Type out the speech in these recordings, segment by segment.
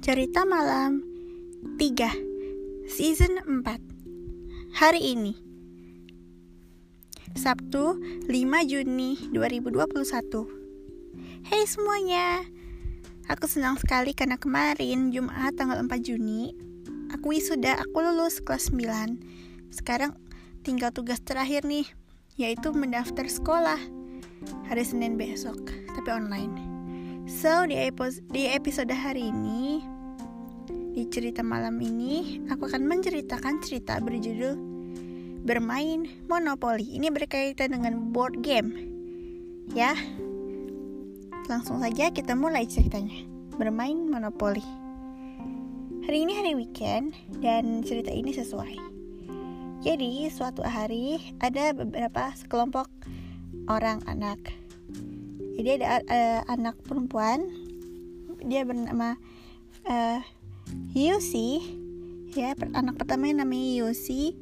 Cerita Malam 3 Season 4 Hari ini Sabtu 5 Juni 2021 Hey semuanya Aku senang sekali karena kemarin Jumat tanggal 4 Juni Aku wisuda, aku lulus kelas 9 Sekarang tinggal tugas terakhir nih Yaitu mendaftar sekolah Hari Senin besok Tapi online So, di, di episode hari ini, di cerita malam ini, aku akan menceritakan cerita berjudul Bermain Monopoli. Ini berkaitan dengan board game. Ya, langsung saja kita mulai ceritanya. Bermain Monopoli. Hari ini hari weekend dan cerita ini sesuai. Jadi, suatu hari ada beberapa sekelompok orang anak jadi ada uh, anak perempuan dia bernama uh, Yusi. Ya anak pertama yang namanya Yusi.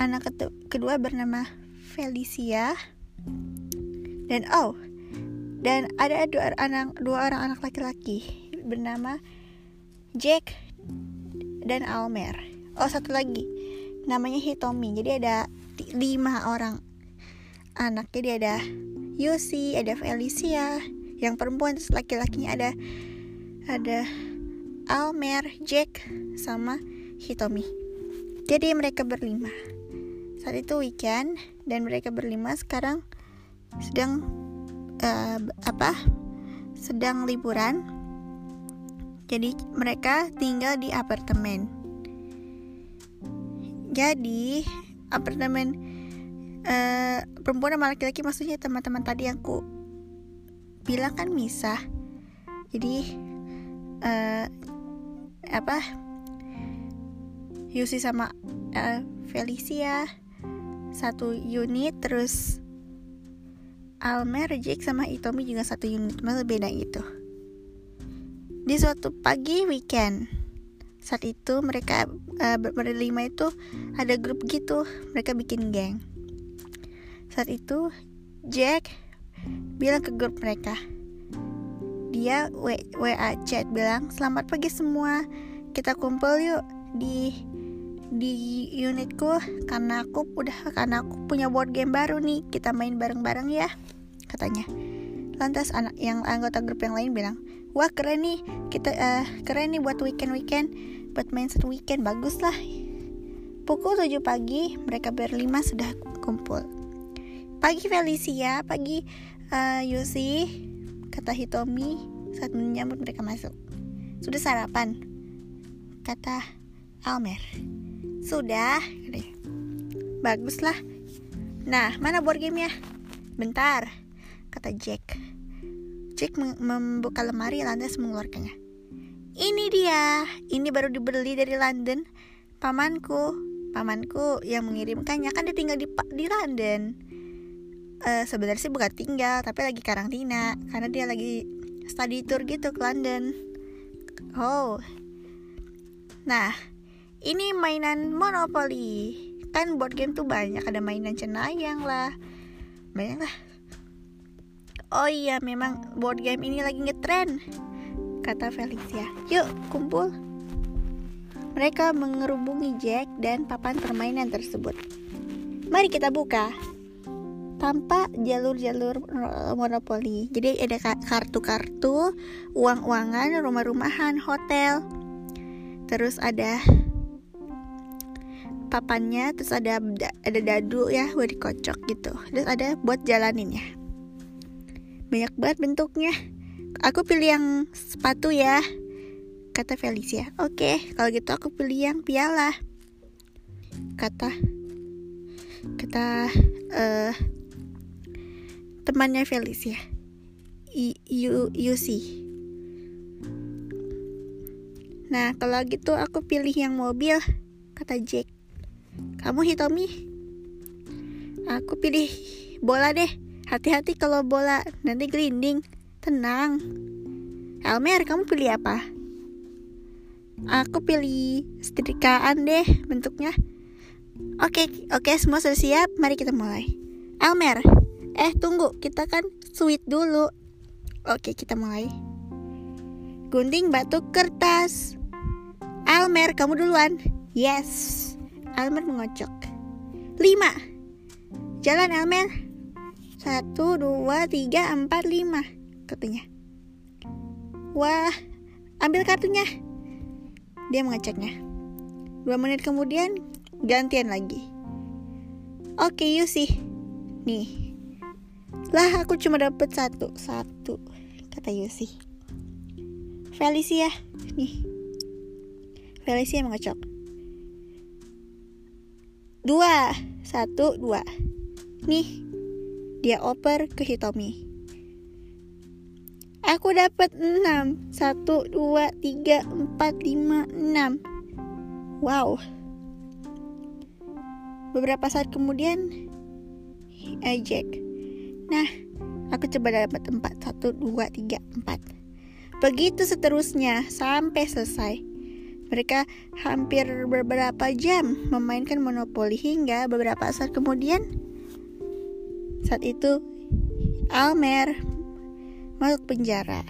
Anak kedua bernama Felicia. Dan oh dan ada dua anak dua orang anak laki-laki bernama Jack dan Almer. Oh satu lagi namanya Hitomi. Jadi ada lima orang anak jadi ada Yusi, ada Felicia, yang perempuan terus laki-lakinya ada ada Almer, Jack, sama Hitomi. Jadi mereka berlima. Saat itu weekend dan mereka berlima sekarang sedang uh, apa? Sedang liburan. Jadi mereka tinggal di apartemen. Jadi apartemen uh, perempuan sama laki-laki maksudnya teman-teman tadi yang ku bilang kan misah. Jadi uh, apa? Yusi sama uh, Felicia satu unit terus Almer, Jake sama Itomi juga satu unit. Malah beda gitu. Di suatu pagi weekend saat itu mereka uh, berlima itu ada grup gitu. Mereka bikin geng saat itu Jack bilang ke grup mereka. Dia WA chat bilang, "Selamat pagi semua. Kita kumpul yuk di di unitku karena aku udah karena aku punya board game baru nih. Kita main bareng-bareng ya." katanya. Lantas anak yang anggota grup yang lain bilang, "Wah, keren nih. Kita uh, keren nih buat weekend-weekend, buat main satu weekend. Bagus lah." Pukul 7 pagi, mereka berlima sudah kumpul. Pagi Felicia, pagi uh, Yusi, kata Hitomi saat menyambut mereka masuk. Sudah sarapan? Kata Almer. Sudah, Baguslah. Nah, mana board game ya? Bentar, kata Jack. Jack membuka lemari lantas mengeluarkannya. Ini dia, ini baru dibeli dari London. Pamanku, pamanku yang mengirimkannya kan dia tinggal di di London uh, sebenarnya sih bukan tinggal tapi lagi karantina. Karena dia lagi study tour gitu ke London. Oh. Nah ini mainan Monopoly. Kan board game tuh banyak ada mainan cenayang lah. Banyak lah. Oh iya memang board game ini lagi ngetren kata Felicia. Yuk kumpul. Mereka mengerubungi Jack dan papan permainan tersebut. Mari kita buka tanpa jalur-jalur monopoli. Jadi ada kartu-kartu, uang-uangan, rumah-rumahan, hotel. Terus ada papannya, terus ada ada dadu ya buat dikocok gitu. Terus ada buat jalanin ya. Banyak banget bentuknya. Aku pilih yang sepatu ya, kata Felicia. Oke, kalau gitu aku pilih yang piala. Kata kata uh, temannya Felicia you you see nah kalau gitu aku pilih yang mobil kata Jack. Kamu Hitomi? Aku pilih bola deh. Hati-hati kalau bola nanti gelinding. Tenang. Elmer kamu pilih apa? Aku pilih setrikaan deh bentuknya. Oke, oke semua sudah siap. Mari kita mulai. Elmer, Eh tunggu kita kan sweet dulu Oke kita mulai gunting batu kertas. Almer, kamu duluan. Yes. Almer mengocok. Lima. Jalan Almer. Satu, dua, tiga, empat, lima. Katanya. Wah, ambil kartunya. Dia mengeceknya. Dua menit kemudian, gantian lagi. Oke, Yusi. Nih. Lah, aku cuma dapat satu. Satu, kata Yusi. Felicia, nih. Felicia mengocok. Dua, satu, dua. Nih, dia oper ke Hitomi. Aku dapat enam. Satu, dua, tiga, empat, lima, enam. Wow. Beberapa saat kemudian, Jack. Nah, aku coba dapat empat. Satu, dua, tiga, empat. Begitu seterusnya sampai selesai. Mereka hampir beberapa jam memainkan monopoli hingga beberapa saat kemudian saat itu Almer masuk penjara.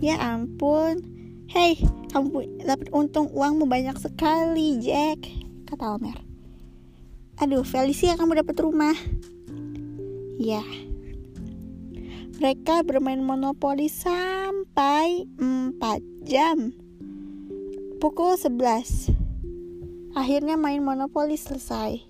Ya ampun, hei kamu dapat untung uangmu banyak sekali Jack, kata Almer. Aduh Felicia kamu dapat rumah. Ya. Mereka bermain monopoli sampai 4 jam. Pukul 11 Akhirnya main monopoli selesai.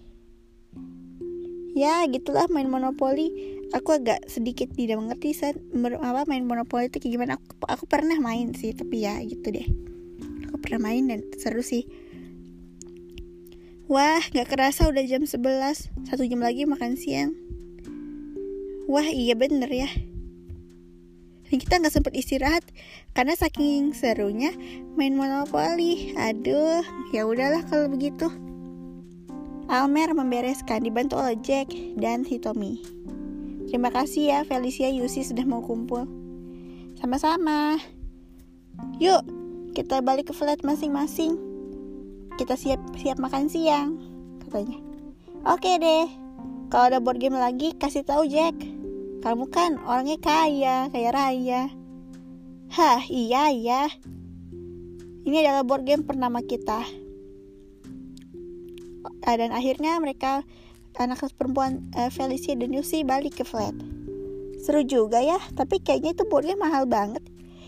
Ya gitulah main monopoli. Aku agak sedikit tidak mengerti saat apa main monopoli itu kayak gimana? Aku, aku pernah main sih tapi ya gitu deh. Aku pernah main dan seru sih. Wah gak kerasa udah jam 11 Satu jam lagi makan siang Wah iya bener ya. Dan kita nggak sempat istirahat karena saking serunya main monopoli aduh ya udahlah kalau begitu. Almer membereskan dibantu oleh Jack dan Hitomi terima kasih ya Felicia Yusi sudah mau kumpul. Sama-sama. Yuk kita balik ke flat masing-masing. Kita siap-siap makan siang katanya. Oke deh kalau ada board game lagi kasih tahu Jack kamu kan orangnya kaya, kaya raya. Hah, iya ya. Ini adalah board game pertama kita. Ah, dan akhirnya mereka anak perempuan uh, Felicia dan Yusi balik ke flat. Seru juga ya, tapi kayaknya itu board game mahal banget.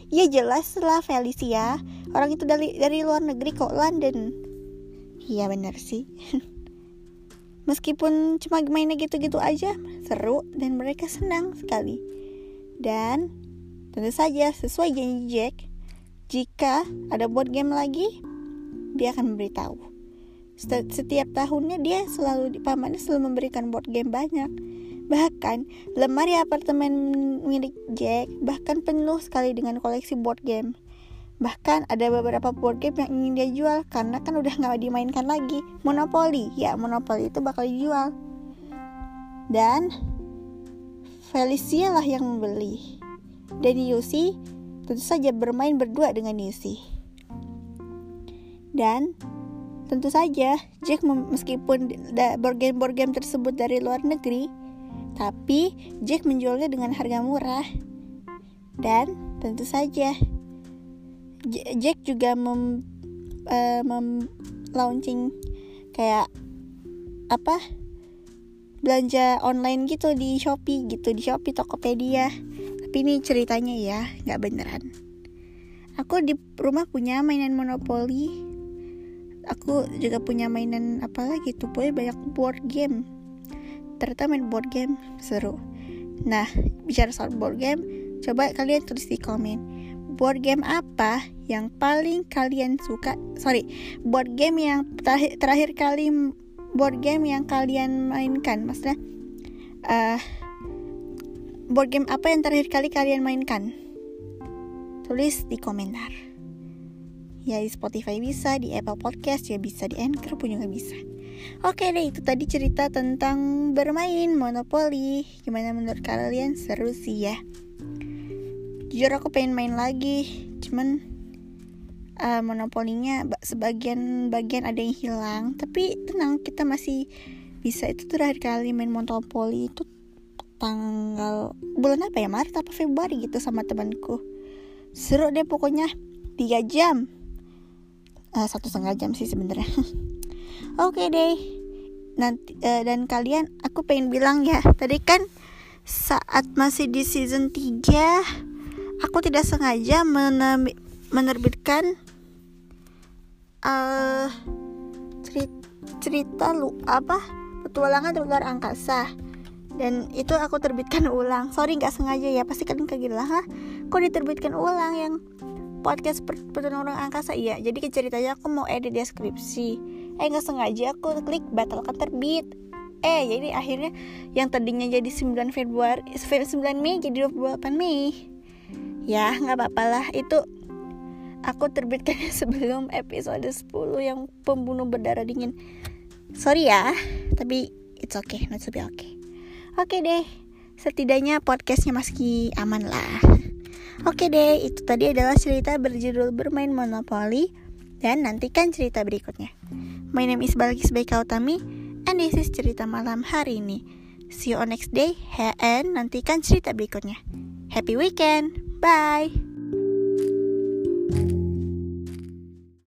Ya jelas lah Felicia, orang itu dari dari luar negeri kok London. Iya bener sih. Meskipun cuma mainnya gitu-gitu aja, seru dan mereka senang sekali. Dan tentu saja sesuai janji Jack, jika ada board game lagi, dia akan memberitahu. Setiap tahunnya dia selalu pamannya selalu memberikan board game banyak. Bahkan lemari apartemen milik Jack bahkan penuh sekali dengan koleksi board game. Bahkan ada beberapa board game yang ingin dia jual karena kan udah nggak dimainkan lagi. Monopoli, ya monopoli itu bakal dijual. Dan Felicia lah yang membeli. Dan Yusi tentu saja bermain berdua dengan Yusi. Dan tentu saja Jack meskipun board game-board game tersebut dari luar negeri, tapi Jack menjualnya dengan harga murah. Dan tentu saja Jack juga mem, uh, mem launching kayak apa belanja online gitu di Shopee gitu di Shopee Tokopedia. Tapi ini ceritanya ya nggak beneran. Aku di rumah punya mainan monopoli aku juga punya mainan apa lagi tuh pokoknya banyak board game. Ternyata main board game seru. Nah bicara soal board game coba kalian tulis di komen board game apa yang paling kalian suka? Sorry, board game yang terakhir, terakhir kali board game yang kalian mainkan, maksudnya uh, board game apa yang terakhir kali kalian mainkan? Tulis di komentar. Ya di Spotify bisa, di Apple Podcast ya bisa, di Anchor pun juga bisa. Oke deh, itu tadi cerita tentang bermain Monopoly. Gimana menurut kalian? Seru sih ya jujur aku pengen main lagi cuman uh, monopolinya sebagian bagian ada yang hilang. Tapi tenang kita masih bisa itu terakhir kali main monopoli itu tanggal bulan apa ya Maret apa Februari gitu sama temanku. Seru deh pokoknya tiga jam. Uh, satu setengah jam sih sebenarnya. Oke okay deh nanti uh, dan kalian aku pengen bilang ya tadi kan saat masih di season 3 aku tidak sengaja menerbitkan uh, cerita, cerita lu apa? Petualangan luar angkasa. Dan itu aku terbitkan ulang. Sorry nggak sengaja ya. Pasti kalian kaget lah kok diterbitkan ulang yang podcast petualangan angkasa? Iya jadi ceritanya aku mau edit deskripsi. Eh nggak sengaja aku klik batalkan terbit eh jadi akhirnya yang tadinya jadi 9 Februari 9 Mei jadi 28 Mei ya nggak apa-apa lah itu aku terbitkannya sebelum episode 10 yang pembunuh berdarah dingin sorry ya tapi it's okay not to be okay oke okay deh setidaknya podcastnya masih aman lah oke okay deh itu tadi adalah cerita berjudul bermain monopoli dan nantikan cerita berikutnya my name is Balkis Baikautami And this is cerita malam hari ini. See you on next day and nantikan cerita berikutnya. Happy weekend. Bye.